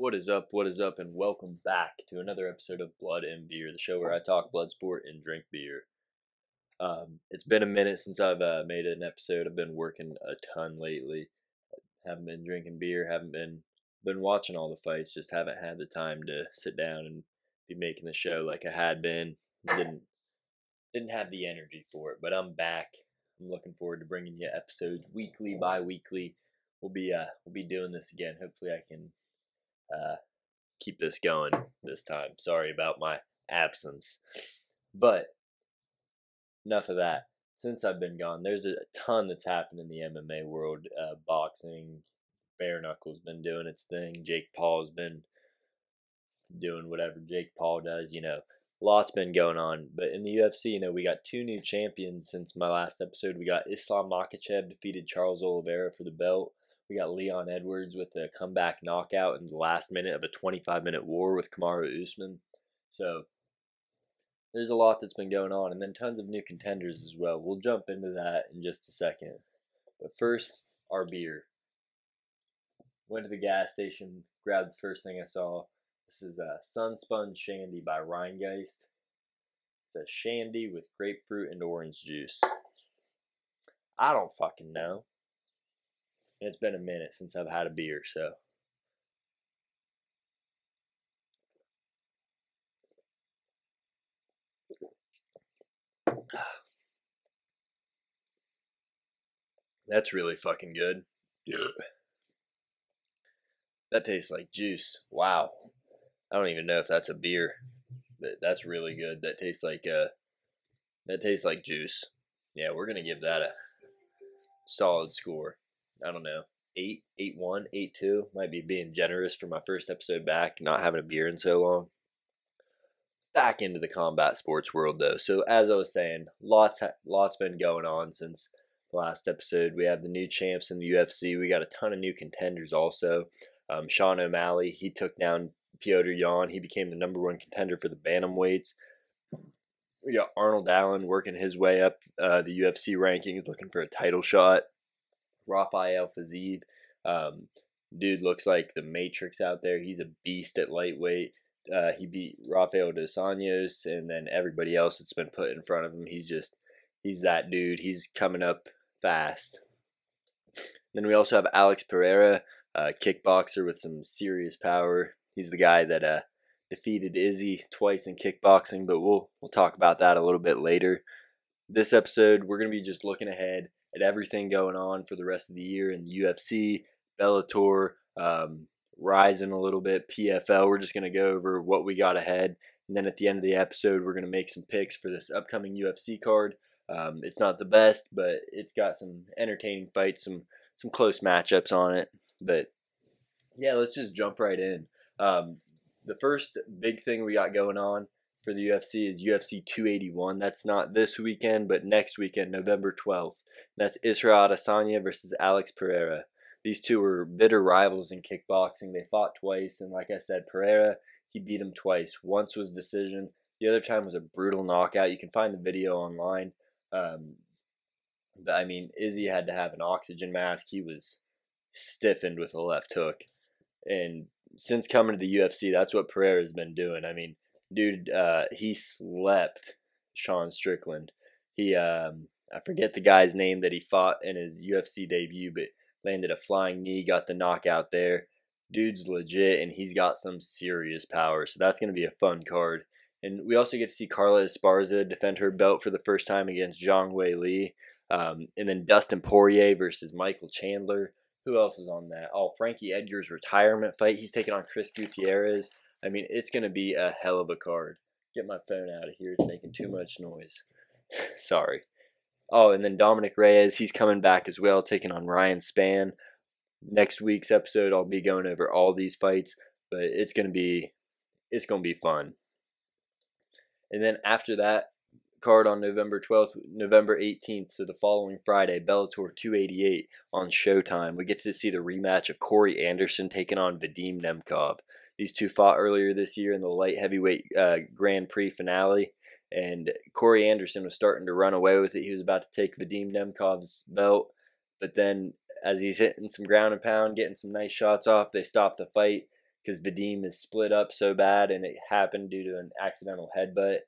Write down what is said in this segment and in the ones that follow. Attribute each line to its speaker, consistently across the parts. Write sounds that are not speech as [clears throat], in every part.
Speaker 1: What is up? What is up? And welcome back to another episode of Blood and Beer, the show where I talk blood sport and drink beer. Um, it's been a minute since I've uh, made an episode. I've been working a ton lately. Haven't been drinking beer. Haven't been been watching all the fights. Just haven't had the time to sit down and be making the show like I had been. Didn't didn't have the energy for it, but I'm back. I'm looking forward to bringing you episodes weekly, bi-weekly. We'll be uh we'll be doing this again. Hopefully, I can uh, keep this going this time. Sorry about my absence. But enough of that. Since I've been gone, there's a ton that's happened in the MMA world. Uh, boxing, bare knuckles been doing its thing. Jake Paul's been doing whatever Jake Paul does. You know, lots been going on. But in the UFC, you know, we got two new champions since my last episode. We got Islam Makhachev defeated Charles Oliveira for the belt. We got Leon Edwards with a comeback knockout in the last minute of a 25 minute war with Kamaru Usman. So there's a lot that's been going on, and then tons of new contenders as well. We'll jump into that in just a second. But first, our beer. Went to the gas station, grabbed the first thing I saw. This is uh, a Sunspun Shandy by Rhinegeist. It's a shandy with grapefruit and orange juice. I don't fucking know. It's been a minute since I've had a beer, so. That's really fucking good. That tastes like juice. Wow. I don't even know if that's a beer, but that's really good. That tastes like uh that tastes like juice. Yeah, we're gonna give that a solid score. I don't know, eight, eight one, eight two. Might be being generous for my first episode back, not having a beer in so long. Back into the combat sports world though. So as I was saying, lots lots been going on since the last episode. We have the new champs in the UFC. We got a ton of new contenders also. Um, Sean O'Malley, he took down Petr Yan. He became the number one contender for the bantamweights. We got Arnold Allen working his way up uh, the UFC rankings, looking for a title shot. Rafael Fiziev. Um, dude looks like the Matrix out there. He's a beast at lightweight. Uh, he beat Rafael dos Anjos and then everybody else that's been put in front of him. He's just, he's that dude. He's coming up fast. Then we also have Alex Pereira, a kickboxer with some serious power. He's the guy that uh, defeated Izzy twice in kickboxing, but we'll we'll talk about that a little bit later. This episode, we're gonna be just looking ahead at everything going on for the rest of the year in UFC, Bellator, um, Rising a little bit, PFL. We're just going to go over what we got ahead. And then at the end of the episode, we're going to make some picks for this upcoming UFC card. Um, it's not the best, but it's got some entertaining fights, some some close matchups on it. But yeah, let's just jump right in. Um, the first big thing we got going on for the UFC is UFC 281. That's not this weekend, but next weekend, November 12th. That's Israel Adesanya versus Alex Pereira. These two were bitter rivals in kickboxing. They fought twice, and like I said, Pereira he beat him twice. Once was a decision. The other time was a brutal knockout. You can find the video online. Um, but I mean, Izzy had to have an oxygen mask. He was stiffened with a left hook, and since coming to the UFC, that's what Pereira's been doing. I mean, dude, uh, he slept Sean Strickland. He um, I forget the guy's name that he fought in his UFC debut, but landed a flying knee, got the knockout there. Dude's legit, and he's got some serious power, so that's going to be a fun card. And we also get to see Carla Esparza defend her belt for the first time against Zhang Weili. Um, and then Dustin Poirier versus Michael Chandler. Who else is on that? Oh, Frankie Edgar's retirement fight. He's taking on Chris Gutierrez. I mean, it's going to be a hell of a card. Get my phone out of here. It's making too much noise. [laughs] Sorry. Oh, and then Dominick Reyes, he's coming back as well, taking on Ryan Spann. Next week's episode, I'll be going over all these fights, but it's gonna be it's gonna be fun. And then after that card on November 12th, November 18th, so the following Friday, Bellator 288 on Showtime. We get to see the rematch of Corey Anderson taking on Vadim Nemkov. These two fought earlier this year in the light heavyweight uh, Grand Prix finale and Corey Anderson was starting to run away with it. He was about to take Vadim Nemkov's belt, but then as he's hitting some ground and pound, getting some nice shots off, they stopped the fight because Vadim is split up so bad, and it happened due to an accidental headbutt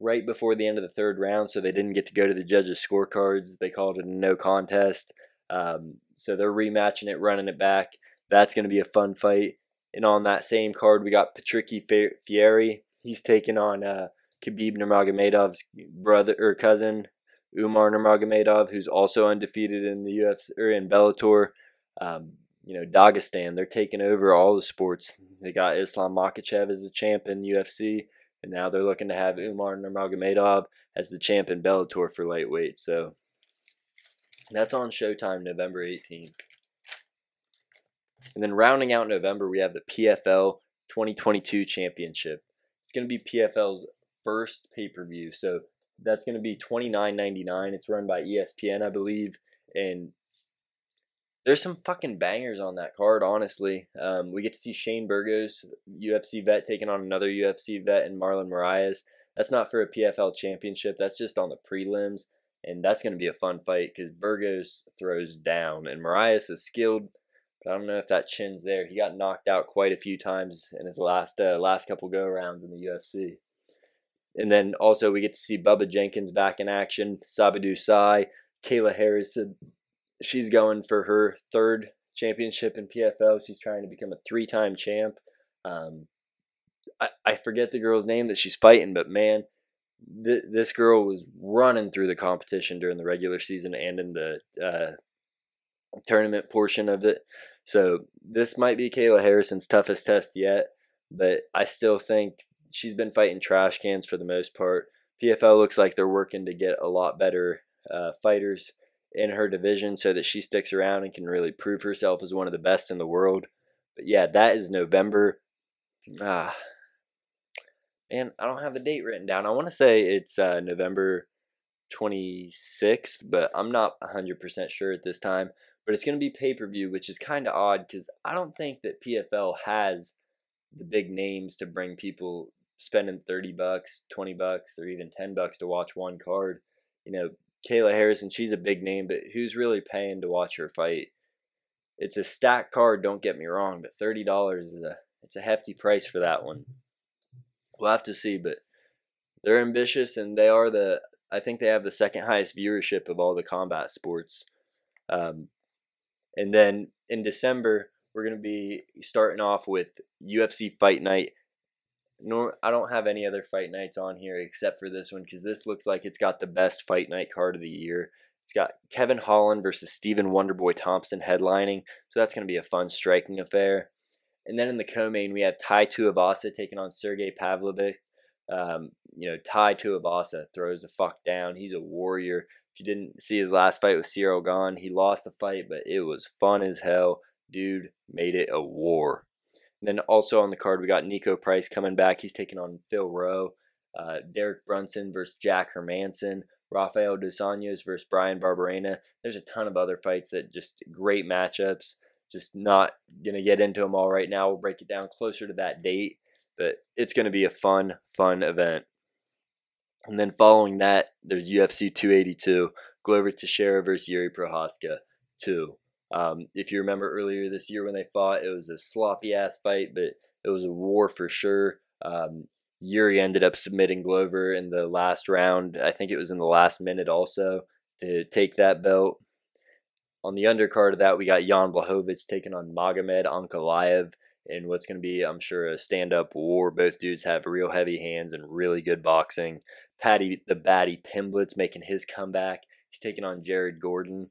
Speaker 1: right before the end of the third round, so they didn't get to go to the judges' scorecards. They called it a no contest. Um, so they're rematching it, running it back. That's going to be a fun fight. And on that same card, we got Patricky Freire. He's taking on uh, Khabib Nurmagomedov's brother or cousin, Umar Nurmagomedov, who's also undefeated in the UFC or in Bellator. Um, you know, Dagestan, they're taking over all the sports. They got Islam Makhachev as the champ in UFC, and now they're looking to have Umar Nurmagomedov as the champ in Bellator for lightweight. So that's on Showtime November 18th. And then rounding out November, we have the PFL 2022 Championship. It's going to be PFL's first pay per view. So that's going to be twenty nine ninety nine. It's run by ESPN, I believe, and there's some fucking bangers on that card. Honestly, um, we get to see Shane Burgos, UFC vet, taking on another UFC vet, and Marlon Moraes. That's not for a PFL championship. That's just on the prelims, and that's going to be a fun fight because Burgos throws down, and Moraes is skilled. But I don't know if that chin's there. He got knocked out quite a few times in his last uh, last couple go rounds in the UFC. And then also we get to see Bubba Jenkins back in action, Sadibou Sy, Kayla Harrison. She's going for her third championship in PFL. She's trying to become a three-time champ. Um, I, I forget the girl's name that she's fighting, but man, th- this girl was running through the competition during the regular season and in the uh, tournament portion of it. So this might be Kayla Harrison's toughest test yet, but I still think she's been fighting trash cans for the most part. PFL looks like they're working to get a lot better uh, fighters in her division so that she sticks around and can really prove herself as one of the best in the world. But yeah, that is November. Ah, man, I don't have the date written down. I want to say it's uh, November 26th, but I'm not 100% sure at this time. But it's going to be pay per view, which is kind of odd because I don't think that PFL has the big names to bring people spending 30 bucks, 20 bucks, or even 10 bucks to watch one card. You know, Kayla Harrison, she's a big name, but who's really paying to watch her fight? It's a stacked card, don't get me wrong, but $30 is a it's a hefty price for that one. We'll have to see, but they're ambitious and they are the I think they have the second highest viewership of all the combat sports. Um, and then in December, we're going to be starting off with UFC Fight Night nor I don't have any other fight nights on here except for this one because this looks like it's got the best fight night card of the year. It's got Kevin Holland versus Stephen Wonderboy Thompson headlining, so that's going to be a fun striking affair. And then in the co-main, we have Tai Tuivasa taking on Sergey Pavlovich. Um, you know, Tai Tuivasa throws the fuck down. He's a warrior. If you didn't see his last fight with Ciryl Gane, he lost the fight, but it was fun as hell. Dude made it a war. Then also on the card, we got Niko Price coming back. He's taking on Phil Rowe. Uh, Derek Brunson versus Jack Hermansson, Rafael Dos Anjos versus Bryan Barberena. There's a ton of other fights that just great matchups. Just not going to get into them all right now. We'll break it down closer to that date. But it's going to be a fun, fun event. And then following that, there's UFC 282. Glover Teixeira versus Yuri Prochazka 2. Um, if you remember earlier this year when they fought, it was a sloppy ass fight, but it was a war for sure. Um, Yuri ended up submitting Glover in the last round. I think it was in the last minute also to take that belt. On the undercard of that, we got Jan Blachowicz taking on Magomed Ankalaev in what's going to be, I'm sure, a stand up war. Both dudes have real heavy hands and really good boxing. Paddy the Baddy Pimblett making his comeback. He's taking on Jared Gordon.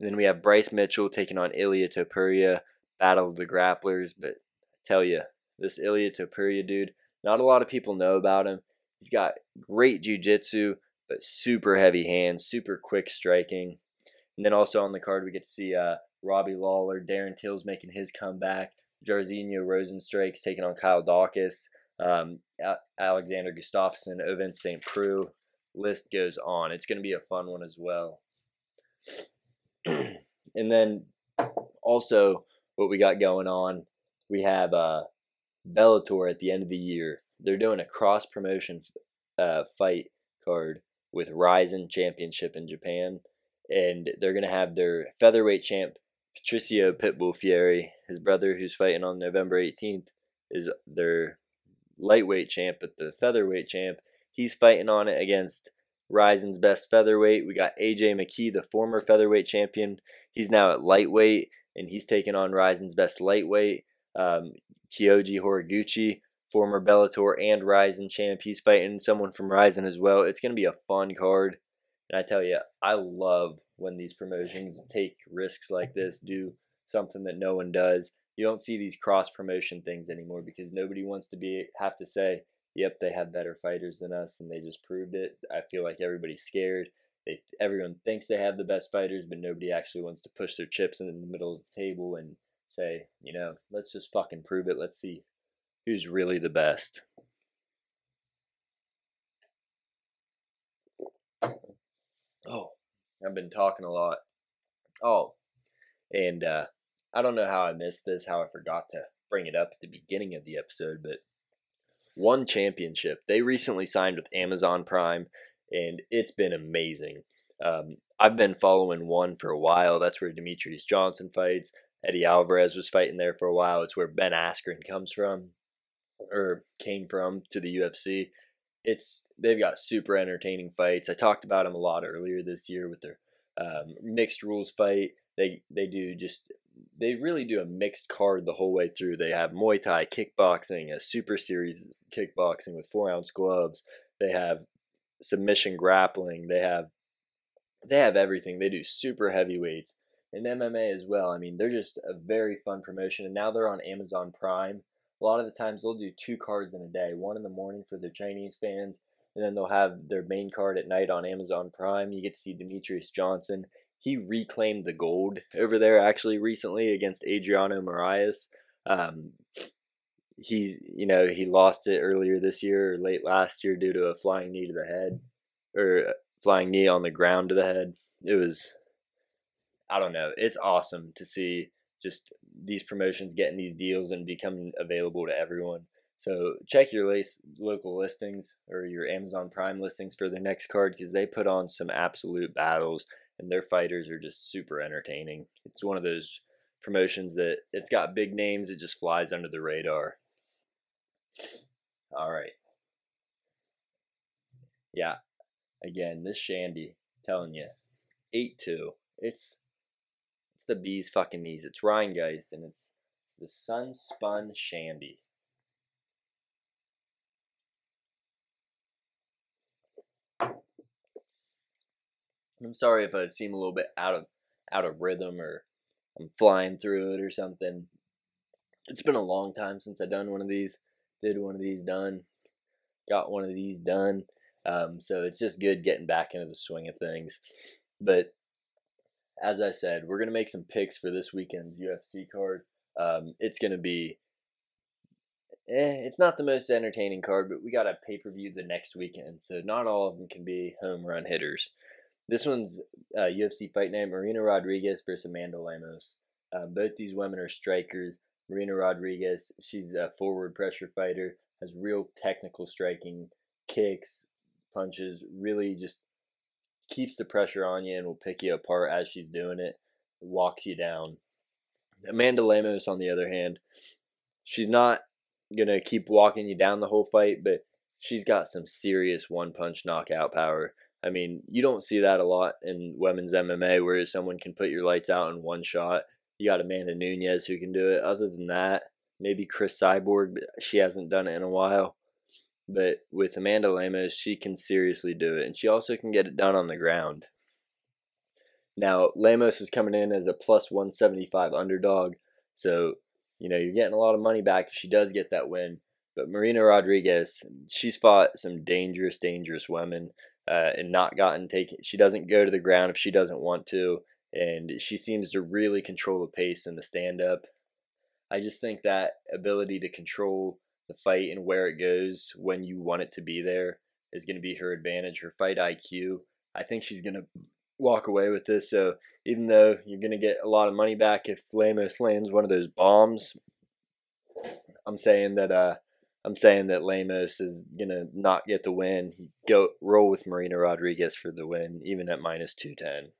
Speaker 1: And then we have Bryce Mitchell taking on Ilya Topuria, Battle of the Grapplers. But I tell you, this Ilya Topuria dude, not a lot of people know about him. He's got great jiu-jitsu, but super heavy hands, super quick striking. And then also on the card, we get to see uh, Robbie Lawler, Darren Tills making his comeback, Jairzinho Rozenstruik's taking on Kyle Daukaus, um, Alexander Gustafsson, Ovince St. Preux. List goes on. It's going to be a fun one as well. [clears throat] and then also what we got going on, we have uh, Bellator at the end of the year. They're doing a cross promotion uh, fight card with Rizin Championship in Japan, and they're gonna have their featherweight champ Patricio Pitbull Freire, his brother who's fighting on November 18th, is their lightweight champ, but the featherweight champ, he's fighting on it against Rizin's best featherweight. We got AJ McKee, the former featherweight champion. He's now at lightweight, and he's taking on Rizin's best lightweight. Um, Kyoji Horiguchi, former Bellator and Rizin champ. He's fighting someone from Rizin as well. It's going to be a fun card. And I tell you, I love when these promotions take risks like this, do something that no one does. You don't see these cross promotion things anymore because nobody wants to be have to say, "Yep, they have better fighters than us," and they just proved it. I feel like everybody's scared. They, everyone thinks they have the best fighters, but nobody actually wants to push their chips in the middle of the table and say, you know, let's just fucking prove it. Let's see who's really the best. Oh, I've been talking a lot. Oh, and uh, I don't know how I missed this, how I forgot to bring it up at the beginning of the episode, but one championship. They recently signed with Amazon Prime, and it's been amazing. Um, I've been following one for a while. That's where Demetrious Johnson fights. Eddie Alvarez was fighting there for a while. It's where Ben Askren comes from, or came from to the UFC. It's they've got super entertaining fights. I talked about them a lot earlier this year with their um, mixed rules fight. They they do just they really do a mixed card the whole way through. They have Muay Thai, kickboxing, a super series kickboxing with four ounce gloves. They have submission grappling. They have they have everything. They do super heavyweights and MMA as well. I mean, they're just a very fun promotion, and now they're on Amazon Prime. A lot of the times they'll do two cards in a day, one in the morning for their Chinese fans, and then they'll have their main card at night on Amazon Prime. You get to see Demetrious Johnson. He reclaimed the gold over there actually recently against Adriano Moraes. Um, he, you know, he lost it earlier this year or late last year due to a flying knee to the head, or flying knee on the ground to the head. It was I don't know. It's awesome to see just these promotions getting these deals and becoming available to everyone. So check your lace, local listings or your Amazon Prime listings for the next card because they put on some absolute battles and their fighters are just super entertaining. It's one of those promotions that it's got big names, it just flies under the radar. All right. Yeah. Again, this Shandy, telling you, 8 2. It's it's the bee's fucking knees. It's Rhinegeist, and it's the Sun Spun Shandy. I'm sorry if I seem a little bit out of out of rhythm or I'm flying through it or something. It's been a long time since I've done one of these. Did one of these done. Got one of these done. Um, so it's just good getting back into the swing of things. But as I said, we're gonna make some picks for this weekend's UFC card. Um, it's gonna be, eh, it's not the most entertaining card, but we got a pay per view the next weekend, so not all of them can be home run hitters. This one's uh, UFC fight night: Marina Rodriguez versus Amanda Lemos. Uh, both these women are strikers. Marina Rodriguez, she's a forward pressure fighter, has real technical striking, kicks, punches, really just keeps the pressure on you and will pick you apart as she's doing it, walks you down. Amanda Lemos, on the other hand, she's not gonna keep walking you down the whole fight, but she's got some serious one punch knockout power. I mean, you don't see that a lot in women's MMA where someone can put your lights out in one shot. You got Amanda Nunes who can do it. Other than that, maybe Cris Cyborg, she hasn't done it in a while. But with Amanda Lemos, she can seriously do it. And she also can get it done on the ground. Now, Lemos is coming in as a plus 175 underdog. So, you know, you're getting a lot of money back if she does get that win. But Marina Rodriguez, she's fought some dangerous, dangerous women uh, and not gotten taken. She doesn't go to the ground if she doesn't want to. And she seems to really control the pace and the stand up. I just think that ability to control the fight and where it goes when you want it to be there is going to be her advantage. Her fight IQ, I think she's going to walk away with this. So even though you're going to get a lot of money back if Lemos lands one of those bombs, I'm saying that uh, I'm saying that Lemos is to not get the win. He Go roll with Marina Rodriguez for the win, even at minus two ten.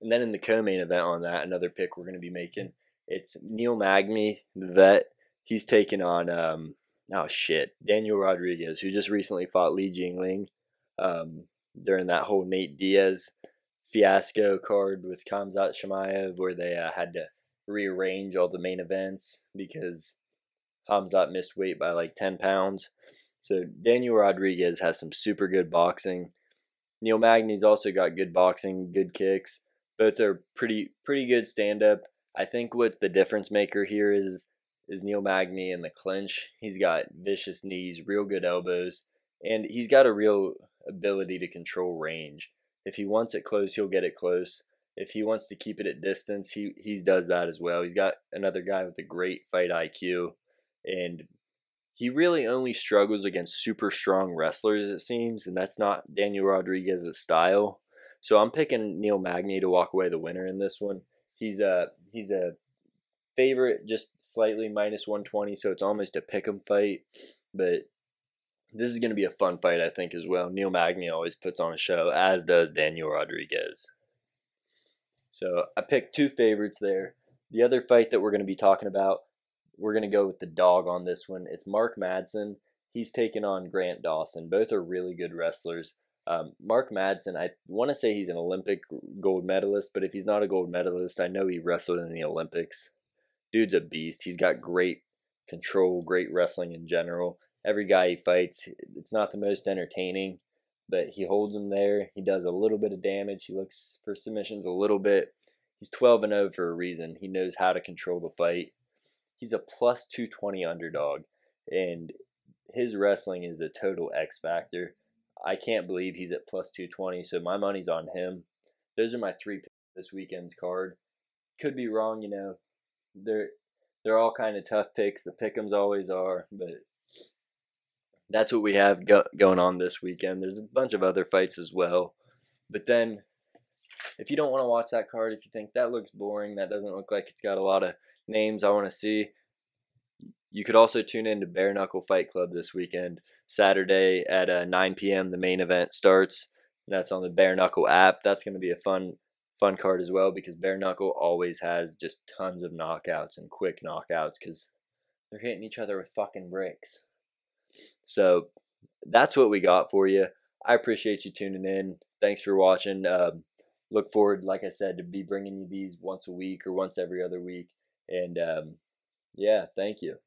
Speaker 1: And then in the co-main event on that, another pick we're to be making. It's Neil Magny, the vet, he's taking on um, oh shit Daniel Rodriguez, who just recently fought Li Jingliang um, during that whole Nate Diaz fiasco card with Khamzat Chimaev, where they uh, had to rearrange all the main events because Khamzat missed weight by like 10 pounds. So Daniel Rodriguez has some super good boxing. Neil Magny's also got good boxing, good kicks. Both are pretty pretty good stand up. I think what the difference maker here is is Neil Magny in the clinch. He's got vicious knees, real good elbows, and he's got a real ability to control range. If he wants it close, he'll get it close. If he wants to keep it at distance, he he does that as well. He's got another guy with a great fight IQ, and he really only struggles against super strong wrestlers, it seems, and that's not Daniel Rodriguez's style. So I'm picking Neil Magny to walk away the winner in this one. He's a he's a favorite, just slightly minus 120, so it's almost a pick 'em fight. But this is going to be a fun fight, I think, as well. Neil Magny always puts on a show, as does Daniel Rodriguez. So I picked two favorites there. The other fight that we're going to be talking about, we're going to go with the dog on this one. It's Mark Madsen. He's taking on Grant Dawson. Both are really good wrestlers. Um, Mark Madsen, I want to say he's an Olympic gold medalist, but if he's not a gold medalist, I know he wrestled in the Olympics. Dude's a beast. He's got great control, great wrestling in general. Every guy he fights, it's not the most entertaining, but he holds him there. He does a little bit of damage. He looks for submissions a little bit. He's 12 and 0 for a reason. He knows how to control the fight. He's a plus 220 underdog, and his wrestling is a total X factor. I can't believe he's at plus 220, so my money's on him. Those are my three picks this weekend's card. Could be wrong, you know. They're they're all kind of tough picks. The pickums always are, but that's what we have go- going on this weekend. There's a bunch of other fights as well, but then if you don't want to watch that card, if you think that looks boring, that doesn't look like it's got a lot of names I want to see, you could also tune in to Bare Knuckle Fight Club this weekend. Saturday at uh, 9 p.m. The main event starts. That's on the Bare Knuckle app. That's going to be a fun, fun card as well because Bare Knuckle always has just tons of knockouts and quick knockouts because they're hitting each other with fucking bricks. So that's what we got for you. I appreciate you tuning in. Thanks for watching. Um, look forward, like I said, to be bringing you these once a week or once every other week. And um, yeah, thank you.